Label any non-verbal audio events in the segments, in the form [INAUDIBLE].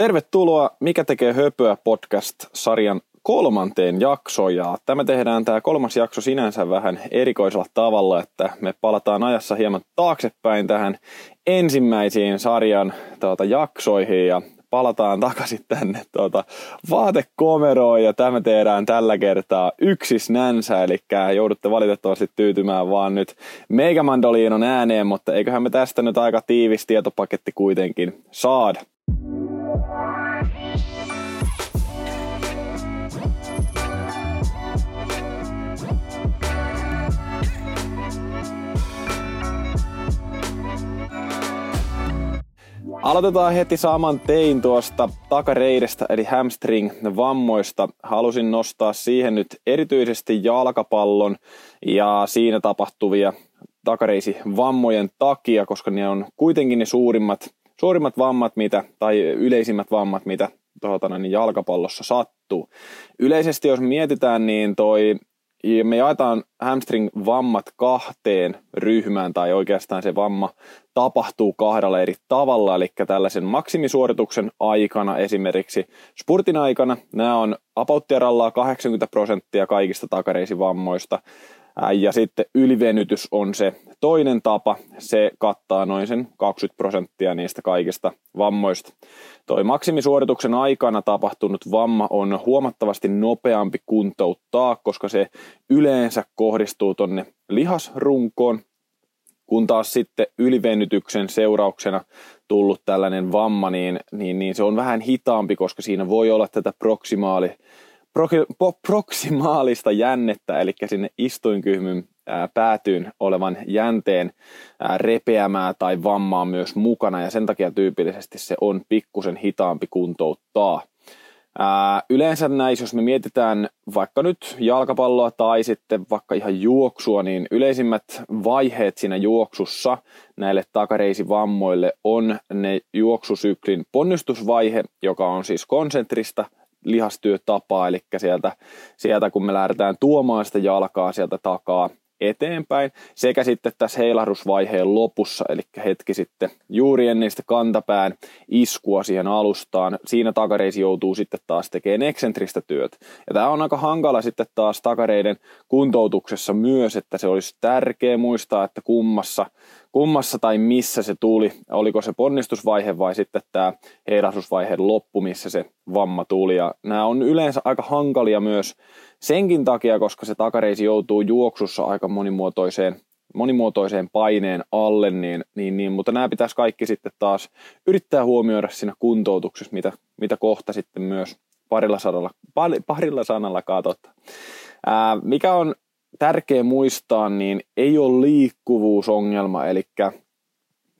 Tervetuloa Mikä tekee höpöä podcast-sarjan kolmanteen jaksoon ja tämä tehdään tämä kolmas jakso sinänsä vähän erikoisella tavalla, että me palataan ajassa hieman taaksepäin tähän ensimmäisiin sarjan tuota, jaksoihin ja palataan takaisin tänne tuota, vaatekomeroon ja tämä tehdään tällä kertaa yksis nänsä, eli joudutte valitettavasti tyytymään vaan nyt Megamandoliinon ääneen, mutta eiköhän me tästä nyt aika tiivis tietopaketti kuitenkin saada. Aloitetaan heti saman tein tuosta takareidestä eli hamstring-vammoista. Halusin nostaa siihen nyt erityisesti jalkapallon ja siinä tapahtuvia takareisivammojen takia, koska ne on kuitenkin ne suurimmat, suurimmat vammat mitä, tai yleisimmät vammat, mitä tuota, niin jalkapallossa sattuu. Yleisesti jos mietitään, niin toi ja me jaetaan hamstring-vammat kahteen ryhmään, tai oikeastaan se vamma tapahtuu kahdella eri tavalla, eli tällaisen maksimisuorituksen aikana esimerkiksi spurtin aikana, nämä on apauttiaralla 80 prosenttia kaikista takareisivammoista, ja sitten ylivenytys on se toinen tapa, se kattaa noin sen 20 prosenttia niistä kaikista vammoista. Toi maksimisuorituksen aikana tapahtunut vamma on huomattavasti nopeampi kuntouttaa, koska se yleensä kohdistuu tonne lihasrunkoon, kun taas sitten ylivenytyksen seurauksena tullut tällainen vamma, niin, niin, niin se on vähän hitaampi, koska siinä voi olla tätä proksimaali, pro, pro, proksimaalista jännettä, eli sinne istuinkyhmyn päätyyn olevan jänteen repeämää tai vammaa myös mukana, ja sen takia tyypillisesti se on pikkusen hitaampi kuntouttaa. Yleensä näissä, jos me mietitään vaikka nyt jalkapalloa tai sitten vaikka ihan juoksua, niin yleisimmät vaiheet siinä juoksussa näille takareisivammoille on ne juoksusyklin ponnistusvaihe, joka on siis konsentrista lihastyötapaa, eli sieltä, sieltä kun me lähdetään tuomaan sitä jalkaa sieltä takaa eteenpäin, sekä sitten tässä heilahdusvaiheen lopussa, eli hetki sitten juuri ennen sitä kantapään iskua siihen alustaan. Siinä takareisi joutuu sitten taas tekemään eksentristä työtä. Ja tämä on aika hankala sitten taas takareiden kuntoutuksessa myös, että se olisi tärkeä muistaa, että kummassa kummassa tai missä se tuli, oliko se ponnistusvaihe vai sitten tämä heilahdusvaiheen loppu, missä se vamma tuli. Ja nämä on yleensä aika hankalia myös senkin takia, koska se takareisi joutuu juoksussa aika monimuotoiseen monimuotoiseen paineen alle, niin, niin, niin, mutta nämä pitäisi kaikki sitten taas yrittää huomioida siinä kuntoutuksessa, mitä, mitä kohta sitten myös parilla sanalla, parilla sanalla katsotaan. Ää, mikä on tärkeä muistaa, niin ei ole liikkuvuusongelma, eli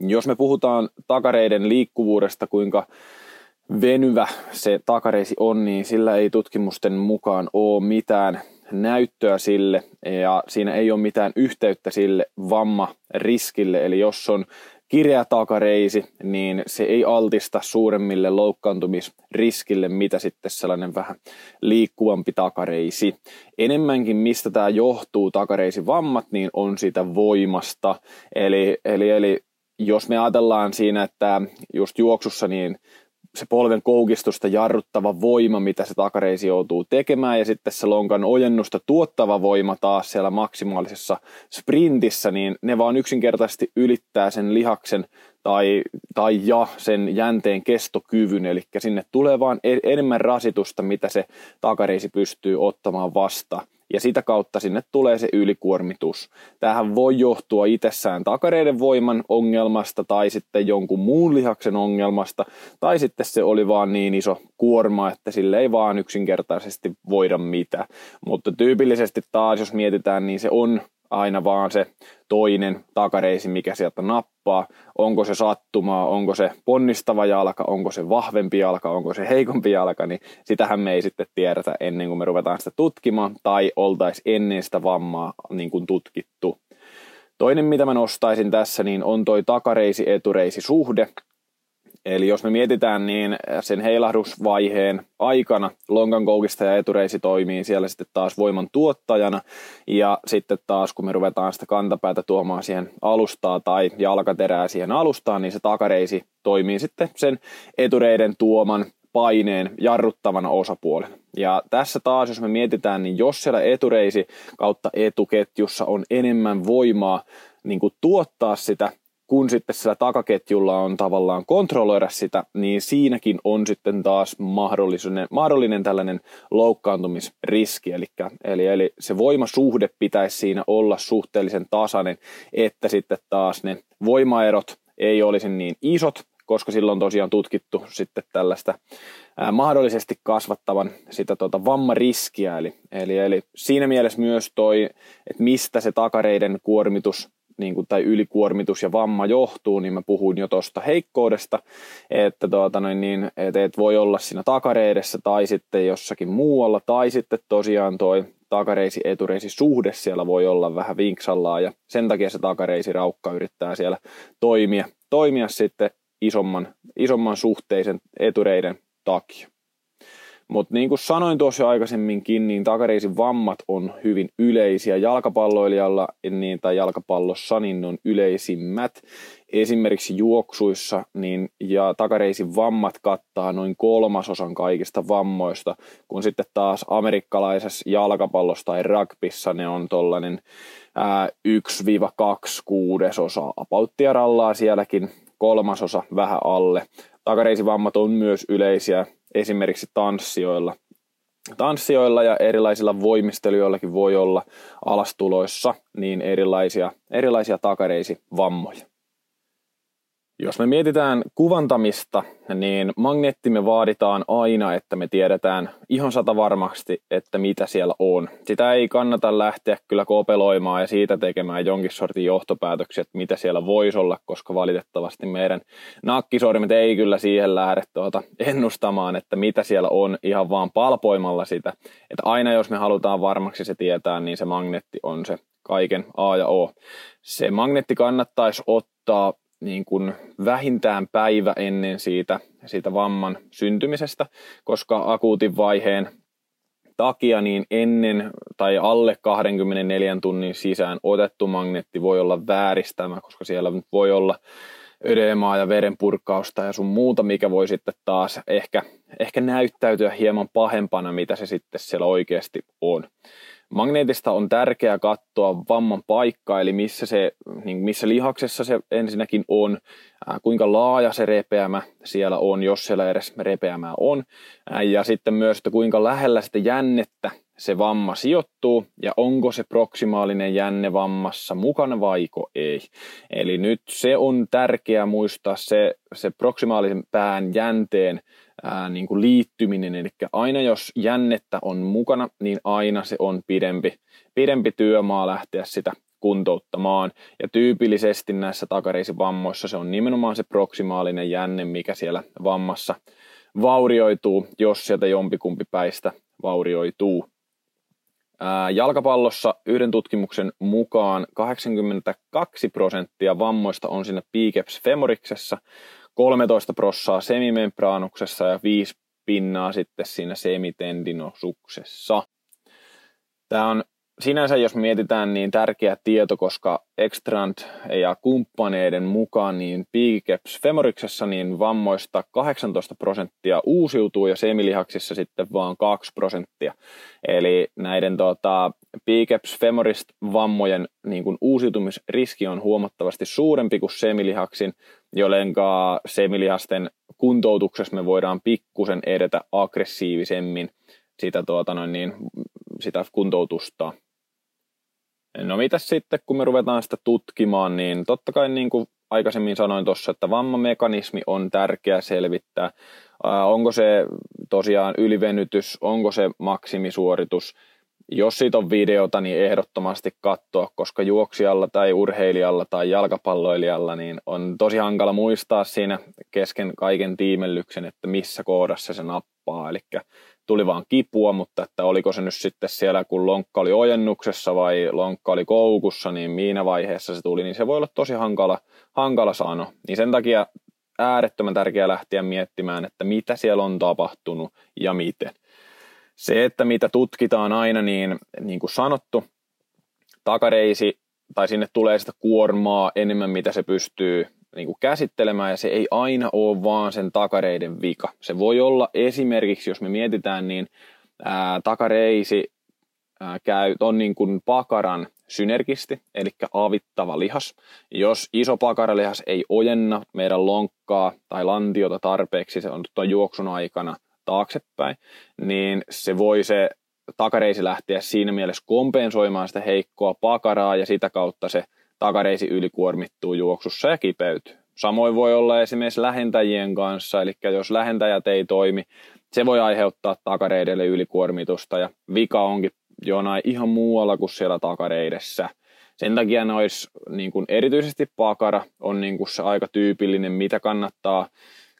jos me puhutaan takareiden liikkuvuudesta, kuinka venyvä se takareisi on, niin sillä ei tutkimusten mukaan ole mitään näyttöä sille ja siinä ei ole mitään yhteyttä sille vammariskille. Eli jos on kireä takareisi, niin se ei altista suuremmille loukkaantumisriskille, mitä sitten sellainen vähän liikkuvampi takareisi. Enemmänkin mistä tämä johtuu takareisi vammat, niin on sitä voimasta. Eli, eli, eli jos me ajatellaan siinä, että just juoksussa niin se polven koukistusta jarruttava voima, mitä se takareisi joutuu tekemään, ja sitten se lonkan ojennusta tuottava voima taas siellä maksimaalisessa sprintissä, niin ne vaan yksinkertaisesti ylittää sen lihaksen tai, tai ja sen jänteen kestokyvyn, eli sinne tulee vaan e-, enemmän rasitusta, mitä se takareisi pystyy ottamaan vastaan ja sitä kautta sinne tulee se ylikuormitus. Tähän voi johtua itsessään takareiden voiman ongelmasta tai sitten jonkun muun lihaksen ongelmasta tai sitten se oli vaan niin iso kuorma, että sille ei vaan yksinkertaisesti voida mitään. Mutta tyypillisesti taas, jos mietitään, niin se on aina vaan se toinen takareisi, mikä sieltä nappaa. Onko se sattumaa, onko se ponnistava jalka, onko se vahvempi jalka, onko se heikompi jalka, niin sitähän me ei sitten tiedetä ennen kuin me ruvetaan sitä tutkimaan tai oltaisi ennen sitä vammaa niin kuin tutkittu. Toinen, mitä mä nostaisin tässä, niin on toi takareisi-etureisi suhde. Eli jos me mietitään, niin sen heilahdusvaiheen aikana lonkan koukista ja etureisi toimii siellä sitten taas voiman tuottajana. Ja sitten taas kun me ruvetaan sitä kantapäätä tuomaan siihen alustaa tai jalkaterää siihen alustaan, niin se takareisi toimii sitten sen etureiden tuoman paineen jarruttavana osapuolena. Ja tässä taas, jos me mietitään, niin jos siellä etureisi kautta etuketjussa on enemmän voimaa niin kuin tuottaa sitä kun sitten sillä takaketjulla on tavallaan kontrolloida sitä, niin siinäkin on sitten taas mahdollinen, mahdollinen tällainen loukkaantumisriski. Eli, eli, eli se voimasuhde pitäisi siinä olla suhteellisen tasainen, että sitten taas ne voimaerot ei olisi niin isot, koska silloin tosiaan tutkittu sitten tällaista ää, mahdollisesti kasvattavan sitä tuota vammariskiä. Eli, eli, eli siinä mielessä myös toi, että mistä se takareiden kuormitus niin kuin, tai ylikuormitus ja vamma johtuu, niin mä puhuin jo tuosta heikkoudesta, että tuota, niin, et, et voi olla siinä takareidessä tai sitten jossakin muualla, tai sitten tosiaan toi takareisi etureisi suhde siellä voi olla vähän vinksallaan ja sen takia se takareisi raukka yrittää siellä toimia, toimia sitten isomman, isomman suhteisen etureiden takia. Mutta niin kuin sanoin tuossa jo aikaisemminkin, niin takareisin vammat on hyvin yleisiä. Jalkapalloilijalla niin, tai jalkapallossa niin on yleisimmät. Esimerkiksi juoksuissa niin, ja takareisin vammat kattaa noin kolmasosan kaikista vammoista, kun sitten taas amerikkalaisessa jalkapallossa tai rugbyssa ne on tollainen 1-2 kuudesosa. Apauttia rallaa sielläkin kolmasosa vähän alle. Takareisivammat on myös yleisiä esimerkiksi tanssijoilla. Tanssijoilla ja erilaisilla voimistelijoillakin voi olla alastuloissa niin erilaisia, erilaisia takareisivammoja. Jos me mietitään kuvantamista, niin magneettimme vaaditaan aina, että me tiedetään ihan sata varmasti, että mitä siellä on. Sitä ei kannata lähteä kyllä kopeloimaan ja siitä tekemään jonkin sortin johtopäätöksiä, että mitä siellä voisi olla, koska valitettavasti meidän nakkisormet ei kyllä siihen lähde tuota ennustamaan, että mitä siellä on ihan vaan palpoimalla sitä. Että aina jos me halutaan varmaksi se tietää, niin se magneetti on se kaiken A ja O. Se magneetti kannattaisi ottaa niin kuin vähintään päivä ennen siitä, siitä vamman syntymisestä, koska akuutin vaiheen takia niin ennen tai alle 24 tunnin sisään otettu magneetti voi olla vääristämä, koska siellä voi olla ödemaa ja verenpurkausta ja sun muuta, mikä voi sitten taas ehkä, ehkä näyttäytyä hieman pahempana, mitä se sitten siellä oikeasti on. Magneetista on tärkeää katsoa vamman paikka, eli missä, se, niin missä lihaksessa se ensinnäkin on, kuinka laaja se repeämä siellä on, jos siellä edes repeämää on, ja sitten myös, että kuinka lähellä sitä jännettä se vamma sijoittuu ja onko se proksimaalinen jänne vammassa mukana vaiko ei. Eli nyt se on tärkeää muistaa se, se proksimaalisen pään jänteen ää, niin kuin liittyminen, eli aina jos jännettä on mukana, niin aina se on pidempi, pidempi työmaa lähteä sitä kuntouttamaan. Ja tyypillisesti näissä takareisivammoissa se on nimenomaan se proksimaalinen jänne, mikä siellä vammassa vaurioituu, jos sieltä jompikumpi päistä vaurioituu. Jalkapallossa yhden tutkimuksen mukaan 82 prosenttia vammoista on siinä biceps femoriksessa, 13 prossaa semimembraanuksessa ja 5 pinnaa sitten siinä semitendinosuksessa. Tämä on sinänsä, jos mietitään, niin tärkeä tieto, koska Extrand ja kumppaneiden mukaan niin biceps femoriksessa niin vammoista 18 prosenttia uusiutuu ja semilihaksissa sitten vaan 2 prosenttia. Eli näiden tota, biceps femorist vammojen niin kuin uusiutumisriski on huomattavasti suurempi kuin semilihaksin, jolloin semilihasten kuntoutuksessa me voidaan pikkusen edetä aggressiivisemmin sitä, tuota noin niin, sitä kuntoutusta. No mitä sitten, kun me ruvetaan sitä tutkimaan, niin totta kai niin kuin aikaisemmin sanoin tuossa, että vammamekanismi on tärkeä selvittää. onko se tosiaan ylivenytys, onko se maksimisuoritus. Jos siitä on videota, niin ehdottomasti katsoa, koska juoksijalla tai urheilijalla tai jalkapalloilijalla niin on tosi hankala muistaa siinä kesken kaiken tiimellyksen, että missä kohdassa se nappaa. Eli tuli vaan kipua, mutta että oliko se nyt sitten siellä, kun lonkka oli ojennuksessa vai lonkka oli koukussa, niin miina vaiheessa se tuli, niin se voi olla tosi hankala, hankala sano. Niin sen takia äärettömän tärkeää lähteä miettimään, että mitä siellä on tapahtunut ja miten. Se, että mitä tutkitaan aina, niin niin kuin sanottu, takareisi tai sinne tulee sitä kuormaa enemmän, mitä se pystyy niin kuin käsittelemään, ja se ei aina ole vaan sen takareiden vika. Se voi olla esimerkiksi, jos me mietitään, niin ää, takareisi ää, käy, on niin kuin pakaran synergisti, eli avittava lihas. Jos iso pakaralihas ei ojenna meidän lonkkaa tai lantiota tarpeeksi, se on tuon juoksun aikana taaksepäin, niin se voi se takareisi lähteä siinä mielessä kompensoimaan sitä heikkoa pakaraa ja sitä kautta se takareisi ylikuormittuu juoksussa ja kipeytyy. Samoin voi olla esimerkiksi lähentäjien kanssa, eli jos lähentäjät ei toimi, se voi aiheuttaa takareidelle ylikuormitusta ja vika onkin jonain ihan muualla kuin siellä takareidessä. Sen takia nois, niin kuin erityisesti pakara on niin kuin se aika tyypillinen, mitä kannattaa,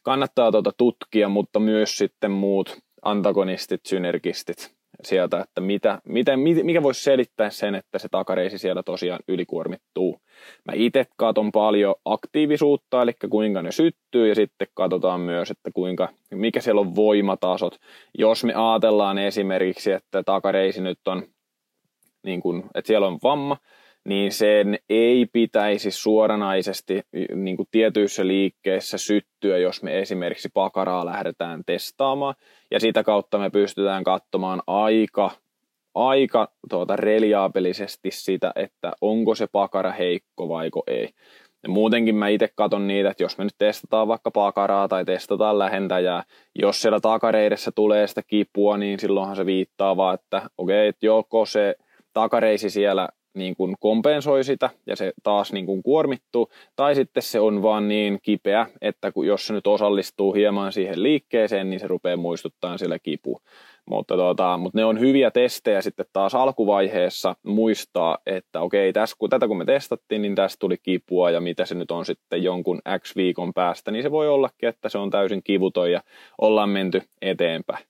kannattaa tuota tutkia, mutta myös sitten muut antagonistit, synergistit sieltä, että mitä, miten, mikä voisi selittää sen, että se takareisi siellä tosiaan ylikuormittuu. Mä itse katon paljon aktiivisuutta, eli kuinka ne syttyy, ja sitten katsotaan myös, että kuinka, mikä siellä on voimatasot. Jos me ajatellaan esimerkiksi, että takareisi nyt on, niin kuin, että siellä on vamma, niin sen ei pitäisi suoranaisesti niin kuin tietyissä liikkeissä syttyä, jos me esimerkiksi pakaraa lähdetään testaamaan. Ja sitä kautta me pystytään katsomaan aika, aika tuota, reliaapelisesti sitä, että onko se pakara heikko vaiko ei. Ja muutenkin mä itse katson niitä, että jos me nyt testataan vaikka pakaraa tai testataan lähentäjää, jos siellä takareidessä tulee sitä kipua, niin silloinhan se viittaa vaan, että okei, okay, että joko se takareisi siellä niin kuin kompensoi sitä ja se taas niin kuin kuormittuu, tai sitten se on vaan niin kipeä, että kun, jos se nyt osallistuu hieman siihen liikkeeseen, niin se rupeaa muistuttaa sillä kipu. Mutta, tota, mutta ne on hyviä testejä sitten taas alkuvaiheessa muistaa, että okei, tässä, kun, tätä kun me testattiin, niin tästä tuli kipua ja mitä se nyt on sitten jonkun X viikon päästä, niin se voi ollakin, että se on täysin kivuton ja ollaan menty eteenpäin.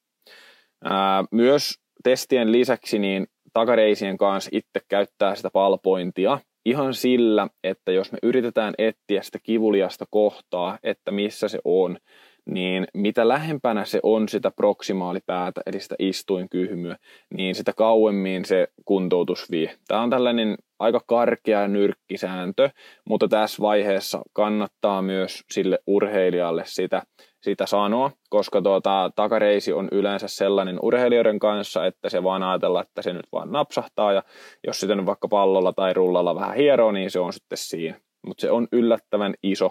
Ää, myös testien lisäksi niin takareisien kanssa itse käyttää sitä palpointia ihan sillä, että jos me yritetään etsiä sitä kivuliasta kohtaa, että missä se on, niin mitä lähempänä se on sitä proksimaalipäätä, eli sitä istuinkyhmyä, niin sitä kauemmin se kuntoutus vie. Tämä on tällainen aika karkea nyrkkisääntö, mutta tässä vaiheessa kannattaa myös sille urheilijalle sitä sitä sanoa, koska tuota, takareisi on yleensä sellainen urheilijoiden kanssa, että se vaan ajatella, että se nyt vaan napsahtaa ja jos sitä nyt vaikka pallolla tai rullalla vähän hieroo, niin se on sitten siinä. Mutta se on yllättävän iso,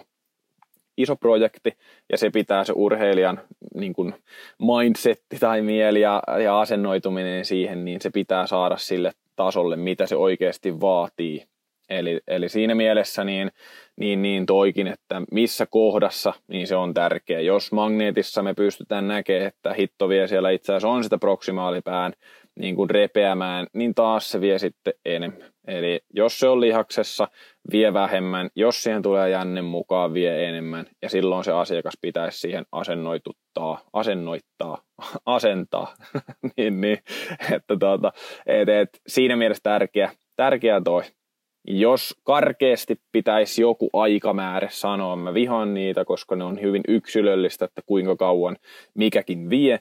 iso projekti ja se pitää se urheilijan niin kuin mindsetti tai mieli ja, ja asennoituminen siihen, niin se pitää saada sille tasolle, mitä se oikeasti vaatii. Eli, eli siinä mielessä niin, niin, niin toikin, että missä kohdassa niin se on tärkeä. Jos magneetissa me pystytään näkemään, että hitto vie siellä itse asiassa on sitä proksimaalipään niin kuin repeämään, niin taas se vie sitten enemmän. Eli jos se on lihaksessa, vie vähemmän. Jos siihen tulee jännen mukaan, vie enemmän. Ja silloin se asiakas pitäisi siihen asennoituttaa, asennoittaa, [LAUGHS] asentaa. [LAUGHS] niin, niin, että tuota, et, et, siinä mielessä tärkeä, tärkeä toi. Jos karkeasti pitäisi joku aikamäärä sanoa, mä vihaan niitä, koska ne on hyvin yksilöllistä, että kuinka kauan mikäkin vie.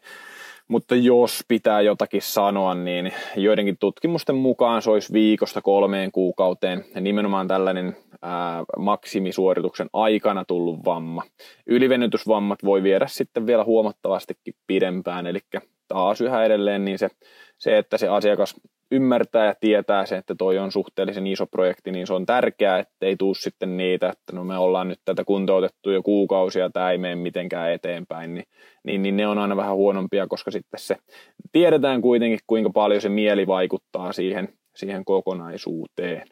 Mutta jos pitää jotakin sanoa, niin joidenkin tutkimusten mukaan se olisi viikosta kolmeen kuukauteen nimenomaan tällainen ää, maksimisuorituksen aikana tullut vamma. Ylivenytysvammat voi viedä sitten vielä huomattavastikin pidempään, eli taas yhä edelleen niin se, se, että se asiakas ymmärtää ja tietää se, että toi on suhteellisen iso projekti, niin se on tärkeää, ettei tuu sitten niitä, että no me ollaan nyt tätä kuntoutettu jo kuukausia, tämä ei mene mitenkään eteenpäin, niin, niin, niin ne on aina vähän huonompia, koska sitten se tiedetään kuitenkin, kuinka paljon se mieli vaikuttaa siihen, siihen kokonaisuuteen.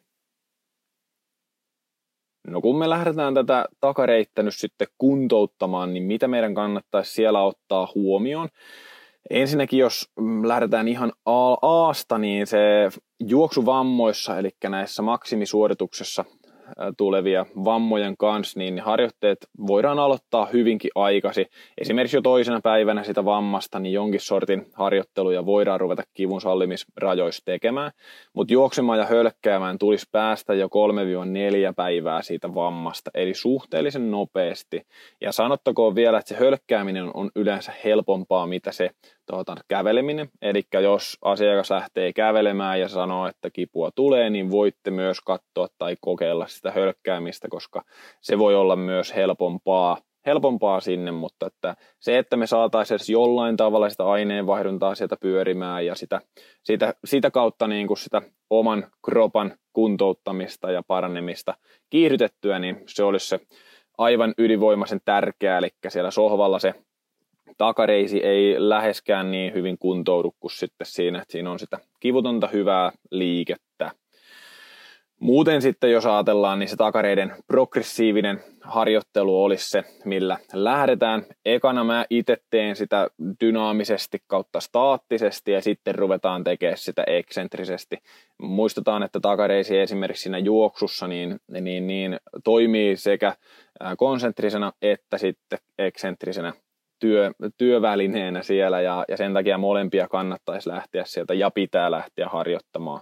No kun me lähdetään tätä takareittä nyt sitten kuntouttamaan, niin mitä meidän kannattaisi siellä ottaa huomioon? Ensinnäkin, jos lähdetään ihan aasta, niin se juoksuvammoissa, eli näissä maksimisuorituksessa tulevia vammojen kanssa, niin harjoitteet voidaan aloittaa hyvinkin aikasi. Esimerkiksi jo toisena päivänä sitä vammasta, niin jonkin sortin harjoitteluja voidaan ruveta kivun sallimisrajoissa tekemään. Mutta juoksemaan ja hölkkäämään tulisi päästä jo 3-4 päivää siitä vammasta, eli suhteellisen nopeasti. Ja sanottakoon vielä, että se hölkkääminen on yleensä helpompaa, mitä se tuota, käveleminen. Eli jos asiakas lähtee kävelemään ja sanoo, että kipua tulee, niin voitte myös katsoa tai kokeilla sitä hölkkäämistä, koska se voi olla myös helpompaa, helpompaa sinne, mutta että se, että me saataisiin edes jollain tavalla sitä aineenvaihduntaa sieltä pyörimään ja sitä, sitä, sitä kautta niin kuin sitä oman kropan kuntouttamista ja paranemista kiihdytettyä, niin se olisi se aivan ydinvoimaisen tärkeää, eli siellä sohvalla se takareisi ei läheskään niin hyvin kuntoudu kuin sitten siinä, että siinä on sitä kivutonta hyvää liikettä. Muuten sitten, jos ajatellaan, niin se takareiden progressiivinen harjoittelu olisi se, millä lähdetään. Ekana mä itse teen sitä dynaamisesti kautta staattisesti ja sitten ruvetaan tekemään sitä eksentrisesti. Muistetaan, että takareisi esimerkiksi siinä juoksussa niin, niin, niin toimii sekä konsentrisena että sitten eksentrisenä työ, työvälineenä siellä ja, ja sen takia molempia kannattaisi lähteä sieltä ja pitää lähteä harjoittamaan.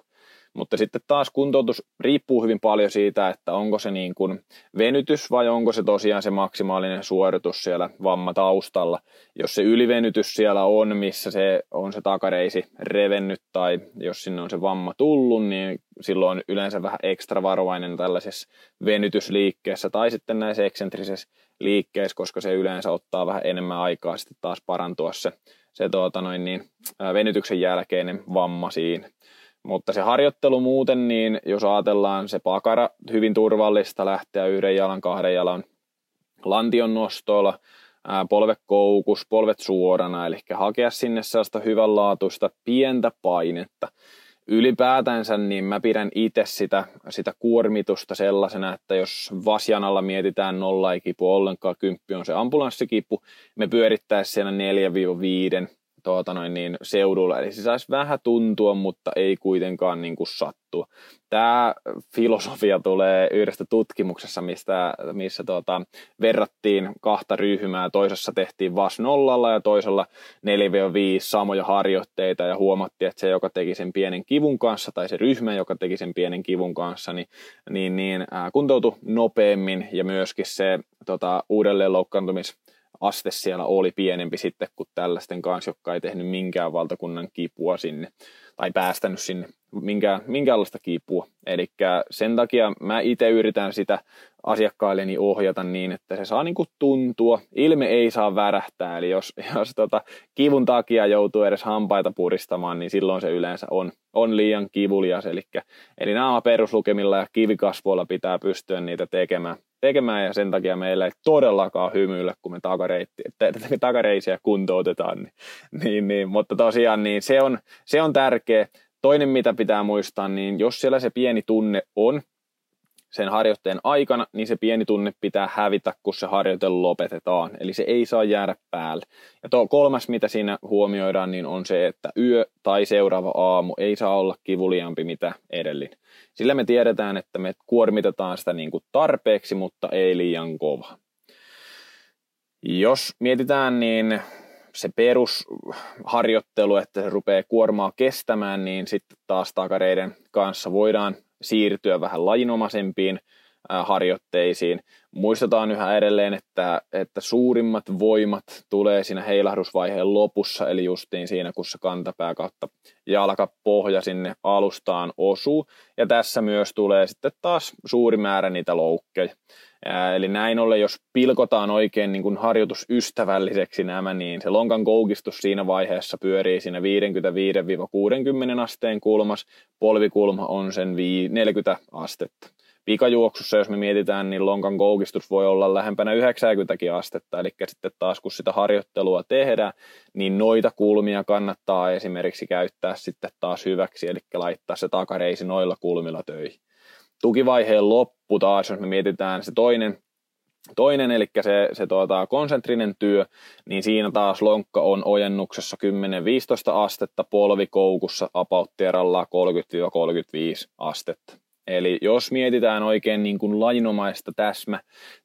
Mutta sitten taas kuntoutus riippuu hyvin paljon siitä, että onko se niin kuin venytys vai onko se tosiaan se maksimaalinen suoritus siellä vammataustalla. Jos se ylivenytys siellä on, missä se on se takareisi revennyt tai jos sinne on se vamma tullut, niin silloin yleensä vähän ekstra varovainen tällaisessa venytysliikkeessä tai sitten näissä eksentrisessä liikkeessä, koska se yleensä ottaa vähän enemmän aikaa sitten taas parantua se, se tuota noin niin, venytyksen jälkeinen vamma siinä. Mutta se harjoittelu muuten, niin jos ajatellaan se pakara, hyvin turvallista lähteä yhden jalan, kahden jalan lantion nostolla, polvet koukus, polvet suorana, eli hakea sinne sellaista hyvänlaatuista pientä painetta. Ylipäätänsä niin mä pidän itse sitä, sitä kuormitusta sellaisena, että jos vasjanalla mietitään nolla ei kipu ollenkaan, kymppi on se ambulanssikipu, me pyörittäisiin siellä 4-5 tuota noin niin, seudulla. Eli se saisi vähän tuntua, mutta ei kuitenkaan niin kuin sattua. Tämä filosofia tulee yhdestä tutkimuksessa, mistä, missä tuota, verrattiin kahta ryhmää. Toisessa tehtiin vas nollalla ja toisella 4-5 samoja harjoitteita ja huomattiin, että se, joka teki sen pienen kivun kanssa tai se ryhmä, joka teki sen pienen kivun kanssa, niin, niin, niin kuntoutui nopeammin ja myöskin se tota, uudelleen loukkaantumis aste siellä oli pienempi sitten kuin tällaisten kanssa, jotka ei tehnyt minkään valtakunnan kipua sinne tai päästänyt sinne minkään, minkäänlaista kipua. Eli sen takia mä itse yritän sitä asiakkailleni ohjata niin, että se saa niinku tuntua. Ilme ei saa värähtää, eli jos, jos tota, kivun takia joutuu edes hampaita puristamaan, niin silloin se yleensä on, on liian kivulias. Eli, eli naama peruslukemilla ja kivikasvoilla pitää pystyä niitä tekemään tekemään ja sen takia meillä ei todellakaan hymyillä, kun me takareisiä kuntoutetaan. Niin, niin, niin, mutta tosiaan niin se, on, se on tärkeä. Toinen, mitä pitää muistaa, niin jos siellä se pieni tunne on, sen harjoitteen aikana, niin se pieni tunne pitää hävitä, kun se harjoite lopetetaan. Eli se ei saa jäädä päälle. Ja tuo kolmas, mitä siinä huomioidaan, niin on se, että yö tai seuraava aamu ei saa olla kivuliampi mitä edellinen. Sillä me tiedetään, että me kuormitetaan sitä niin kuin tarpeeksi, mutta ei liian kova. Jos mietitään, niin se perusharjoittelu, että se rupeaa kuormaa kestämään, niin sitten taas takareiden kanssa voidaan siirtyä vähän lajinomaisempiin harjoitteisiin. Muistetaan yhä edelleen, että, että suurimmat voimat tulee siinä heilahdusvaiheen lopussa, eli justiin siinä, kun se kantapää kautta jalkapohja sinne alustaan osuu. Ja tässä myös tulee sitten taas suuri määrä niitä loukkeja. Eli näin ollen, jos pilkotaan oikein niin kuin harjoitusystävälliseksi nämä, niin se lonkan koukistus siinä vaiheessa pyörii siinä 55-60 asteen kulmas, polvikulma on sen 40 astetta. Pikajuoksussa, jos me mietitään, niin lonkan koukistus voi olla lähempänä 90 astetta, eli sitten taas kun sitä harjoittelua tehdään, niin noita kulmia kannattaa esimerkiksi käyttää sitten taas hyväksi, eli laittaa se takareisi noilla kulmilla töihin tukivaiheen loppu taas, jos me mietitään se toinen, toinen eli se, se tuota, konsentrinen työ, niin siinä taas lonkka on ojennuksessa 10-15 astetta, polvikoukussa apauttieralla 30-35 astetta. Eli jos mietitään oikein niin kuin lajinomaista täsmä,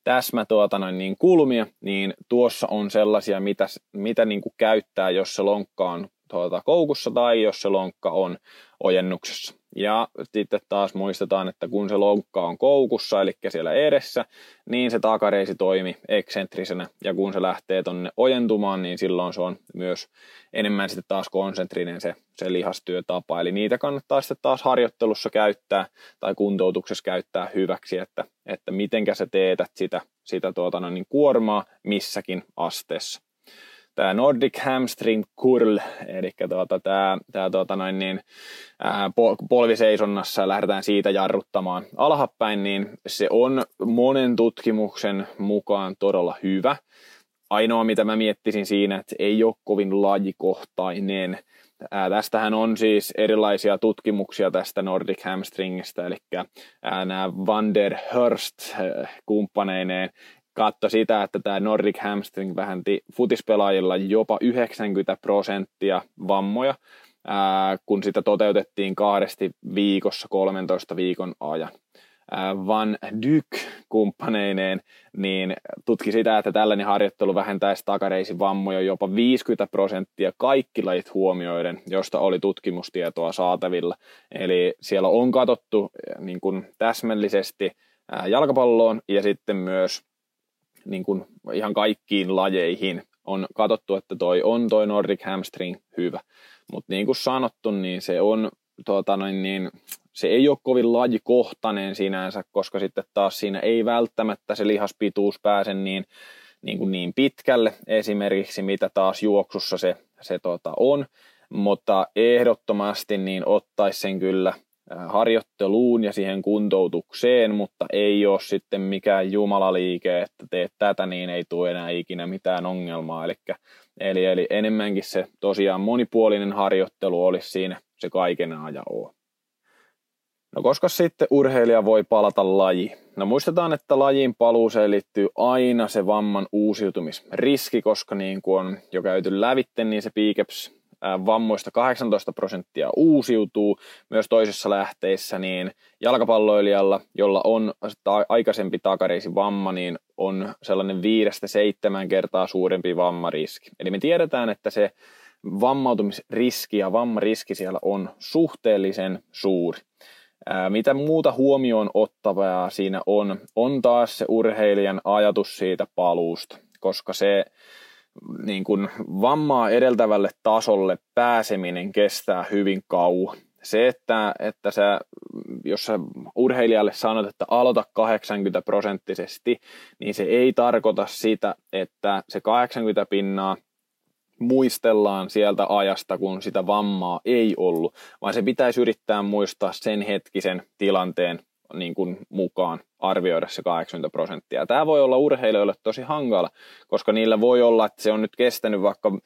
täsmä tuota noin niin kulmia, niin tuossa on sellaisia, mitä, mitä niin kuin käyttää, jos se lonkka on tuota, koukussa tai jos se lonkka on ojennuksessa. Ja sitten taas muistetaan, että kun se lonkka on koukussa, eli siellä edessä, niin se takareisi toimi eksentrisenä. Ja kun se lähtee tonne ojentumaan, niin silloin se on myös enemmän sitten taas konsentrinen se, se lihastyötapa. Eli niitä kannattaa sitten taas harjoittelussa käyttää tai kuntoutuksessa käyttää hyväksi, että, että mitenkä sä teetät sitä, sitä tuota, no niin kuormaa missäkin asteessa tämä Nordic Hamstring Curl, eli tuota, tämä, tämä tuota noin niin, ää, polviseisonnassa lähdetään siitä jarruttamaan alhapäin, niin se on monen tutkimuksen mukaan todella hyvä. Ainoa, mitä mä miettisin siinä, että ei ole kovin lajikohtainen. Ää, tästähän on siis erilaisia tutkimuksia tästä Nordic Hamstringista, eli nämä Van der Hurst kumppaneineen katso sitä, että tämä Nordic hamstring vähenti futispelaajilla jopa 90 prosenttia vammoja, ää, kun sitä toteutettiin kahdesti viikossa 13 viikon ajan. Van Dyk kumppaneineen niin tutki sitä, että tällainen harjoittelu vähentäisi takareisin vammoja jopa 50 prosenttia kaikki lajit huomioiden, josta oli tutkimustietoa saatavilla. Eli siellä on katsottu niin kuin täsmällisesti jalkapalloon ja sitten myös niin kuin ihan kaikkiin lajeihin on katsottu, että toi on toi Nordic hamstring hyvä. Mutta niin kuin sanottu, niin se on tuota, noin, niin, se ei ole kovin lajikohtainen sinänsä, koska sitten taas siinä ei välttämättä se lihaspituus pääse niin, niin, kuin niin pitkälle esimerkiksi, mitä taas juoksussa se, se tota on, mutta ehdottomasti niin ottaisi sen kyllä – harjoitteluun ja siihen kuntoutukseen, mutta ei ole sitten mikään jumalaliike, että teet tätä, niin ei tule enää ikinä mitään ongelmaa. Eli, eli, eli enemmänkin se tosiaan monipuolinen harjoittelu olisi siinä se kaiken aja oo. No koska sitten urheilija voi palata laji? No muistetaan, että lajiin paluuseen liittyy aina se vamman uusiutumisriski, koska niin kuin on jo käyty lävitte, niin se piikeps vammoista 18 prosenttia uusiutuu. Myös toisessa lähteissä niin jalkapalloilijalla, jolla on aikaisempi takareisi vamma, niin on sellainen viidestä seitsemän kertaa suurempi vammariski. Eli me tiedetään, että se vammautumisriski ja vammariski siellä on suhteellisen suuri. Mitä muuta huomioon ottavaa siinä on, on taas se urheilijan ajatus siitä paluusta, koska se niin kuin vammaa edeltävälle tasolle pääseminen kestää hyvin kauan. Se, että, että sä, jos sä urheilijalle sanot, että aloita 80 prosenttisesti, niin se ei tarkoita sitä, että se 80 pinnaa muistellaan sieltä ajasta, kun sitä vammaa ei ollut, vaan se pitäisi yrittää muistaa sen hetkisen tilanteen niin kuin mukaan arvioida se 80 prosenttia. Tämä voi olla urheilijoille tosi hankala, koska niillä voi olla, että se on nyt kestänyt vaikka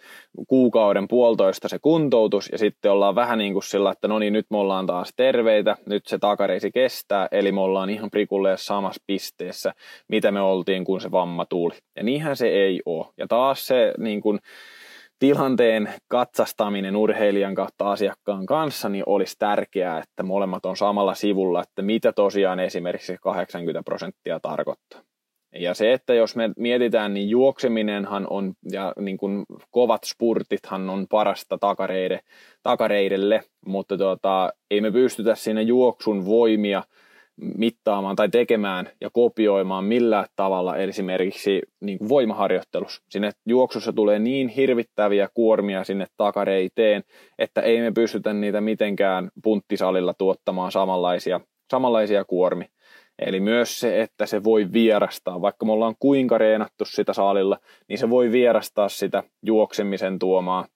kuukauden puolitoista se kuntoutus ja sitten ollaan vähän niin kuin sillä, että no niin nyt me ollaan taas terveitä, nyt se takareisi kestää, eli me ollaan ihan prikulleen samassa pisteessä, mitä me oltiin, kun se vamma tuli. Ja niinhän se ei ole. Ja taas se niin kuin, tilanteen katsastaminen urheilijan kautta asiakkaan kanssa, niin olisi tärkeää, että molemmat on samalla sivulla, että mitä tosiaan esimerkiksi 80 prosenttia tarkoittaa. Ja se, että jos me mietitään, niin juokseminenhan on, ja niin kuin kovat spurtithan on parasta takareide, takareidelle, mutta tota, ei me pystytä siinä juoksun voimia – mittaamaan tai tekemään ja kopioimaan millään tavalla esimerkiksi niin kuin voimaharjoittelussa. Sinne juoksussa tulee niin hirvittäviä kuormia sinne takareiteen, että ei me pystytä niitä mitenkään punttisalilla tuottamaan samanlaisia, samanlaisia kuormia. Eli myös se, että se voi vierastaa, vaikka me ollaan kuinka reenattu sitä salilla, niin se voi vierastaa sitä juoksemisen tuomaa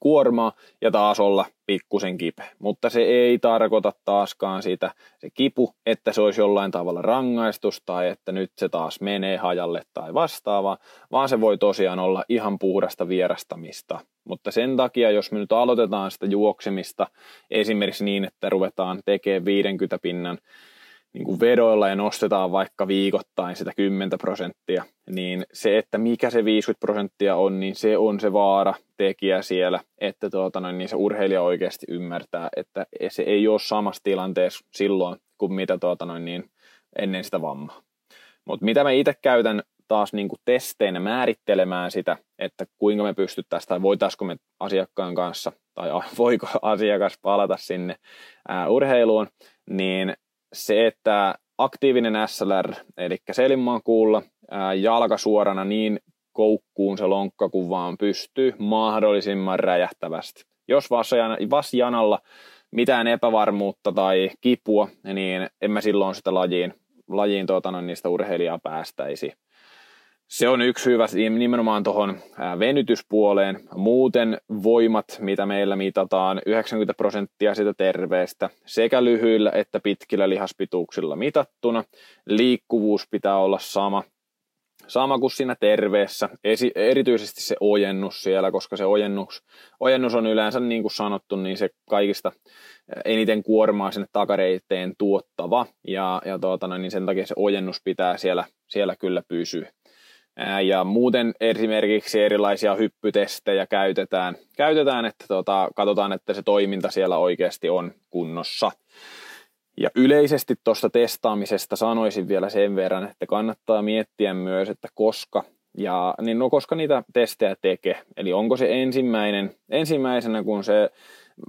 kuormaa ja taas olla pikkusen kipeä. Mutta se ei tarkoita taaskaan sitä se kipu, että se olisi jollain tavalla rangaistus tai että nyt se taas menee hajalle tai vastaavaa, vaan se voi tosiaan olla ihan puhdasta vierastamista. Mutta sen takia, jos me nyt aloitetaan sitä juoksemista esimerkiksi niin, että ruvetaan tekemään 50 pinnan niin kuin vedoilla ja nostetaan vaikka viikoittain sitä 10 prosenttia, niin se, että mikä se 50 prosenttia on, niin se on se vaara tekijä siellä, että tuota, niin se urheilija oikeasti ymmärtää, että se ei ole samassa tilanteessa silloin, kuin mitä tuota noin niin, ennen sitä vammaa. Mutta mitä mä itse käytän taas niin kuin testeinä määrittelemään sitä, että kuinka me pystyttäisiin tai voitaisiko me asiakkaan kanssa tai [LAUGHS] voiko asiakas palata sinne ää, urheiluun, niin se, että aktiivinen SLR, eli kuulla ää, jalka suorana niin koukkuun se lonkka kuin vaan pystyy mahdollisimman räjähtävästi. Jos vasjanalla mitään epävarmuutta tai kipua, niin en mä silloin sitä lajiin, lajiin tuota, niistä urheilijaa päästäisi. Se on yksi hyvä nimenomaan tuohon venytyspuoleen. Muuten voimat, mitä meillä mitataan, 90 prosenttia sitä terveestä, sekä lyhyillä että pitkillä lihaspituuksilla mitattuna. Liikkuvuus pitää olla sama, sama kuin siinä terveessä, esi- erityisesti se ojennus siellä, koska se ojennus, ojennus on yleensä niin kuin sanottu, niin se kaikista eniten kuormaa sinne takareiteen tuottava, ja, ja tuota, niin sen takia se ojennus pitää siellä, siellä kyllä pysyä. Ja muuten esimerkiksi erilaisia hyppytestejä käytetään, käytetään että tota, katsotaan, että se toiminta siellä oikeasti on kunnossa. Ja yleisesti tuosta testaamisesta sanoisin vielä sen verran, että kannattaa miettiä myös, että koska, ja, niin no koska niitä testejä tekee. Eli onko se ensimmäinen, ensimmäisenä, kun se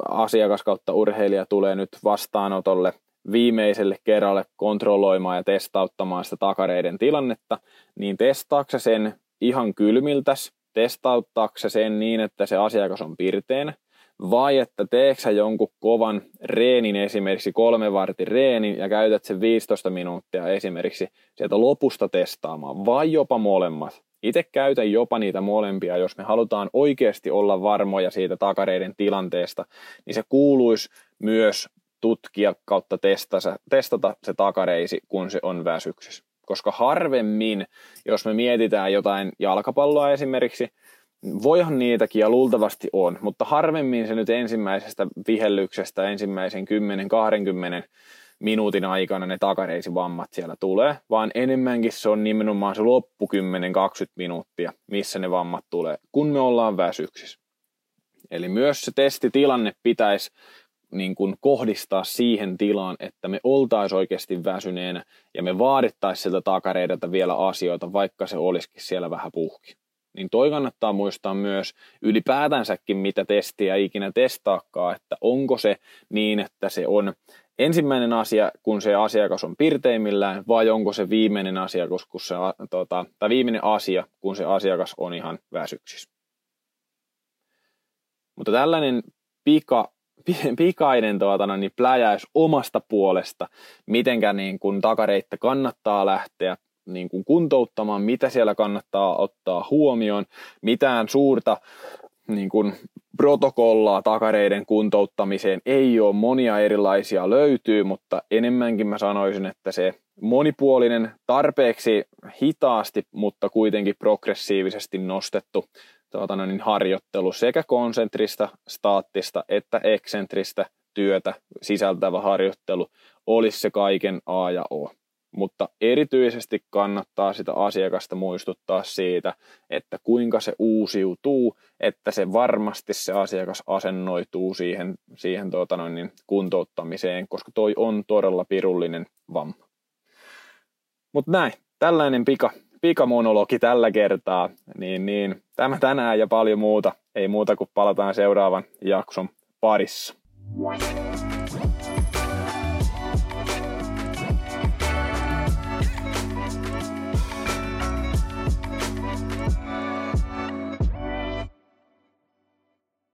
asiakas kautta urheilija tulee nyt vastaanotolle viimeiselle kerralle kontrolloimaan ja testauttamaan sitä takareiden tilannetta, niin testaakse sen ihan kylmiltäs, testauttaakse sen niin, että se asiakas on pirteänä, vai että teeksä jonkun kovan reenin, esimerkiksi kolme vartin reenin, ja käytät sen 15 minuuttia esimerkiksi sieltä lopusta testaamaan, vai jopa molemmat. Itse käytän jopa niitä molempia, jos me halutaan oikeasti olla varmoja siitä takareiden tilanteesta, niin se kuuluisi myös tutkia kautta testata, testata se takareisi, kun se on väsyksissä. Koska harvemmin, jos me mietitään jotain jalkapalloa esimerkiksi, Voihan niitäkin ja luultavasti on, mutta harvemmin se nyt ensimmäisestä vihellyksestä ensimmäisen 10-20 minuutin aikana ne takareisivammat siellä tulee, vaan enemmänkin se on nimenomaan se loppu 10-20 minuuttia, missä ne vammat tulee, kun me ollaan väsyksissä. Eli myös se testitilanne pitäisi niin kuin kohdistaa siihen tilaan, että me oltaisi oikeasti väsyneenä ja me vaadittaisiin sieltä takareidelta vielä asioita, vaikka se olisikin siellä vähän puhki niin toi kannattaa muistaa myös ylipäätänsäkin, mitä testiä ikinä testaakaan, että onko se niin, että se on ensimmäinen asia, kun se asiakas on pirteimmillään, vai onko se viimeinen asia, kun se, tota, tai viimeinen asia, kun se asiakas on ihan väsyksissä. Mutta tällainen pika, pikainen tuota, no, niin pläjäys omasta puolesta, mitenkä niin kun takareitta kannattaa lähteä niin kuin kuntouttamaan, mitä siellä kannattaa ottaa huomioon. Mitään suurta niin kuin protokollaa takareiden kuntouttamiseen ei ole, monia erilaisia löytyy, mutta enemmänkin mä sanoisin, että se monipuolinen, tarpeeksi hitaasti, mutta kuitenkin progressiivisesti nostettu tuota, niin, harjoittelu sekä konsentrista, staattista että eksentristä työtä sisältävä harjoittelu olisi se kaiken A ja O mutta erityisesti kannattaa sitä asiakasta muistuttaa siitä, että kuinka se uusiutuu, että se varmasti se asiakas asennoituu siihen, siihen tuota noin, niin kuntouttamiseen, koska toi on todella pirullinen vamma. Mutta näin, tällainen pika, pikamonologi tällä kertaa, niin, niin tämä tänään ja paljon muuta, ei muuta kuin palataan seuraavan jakson parissa.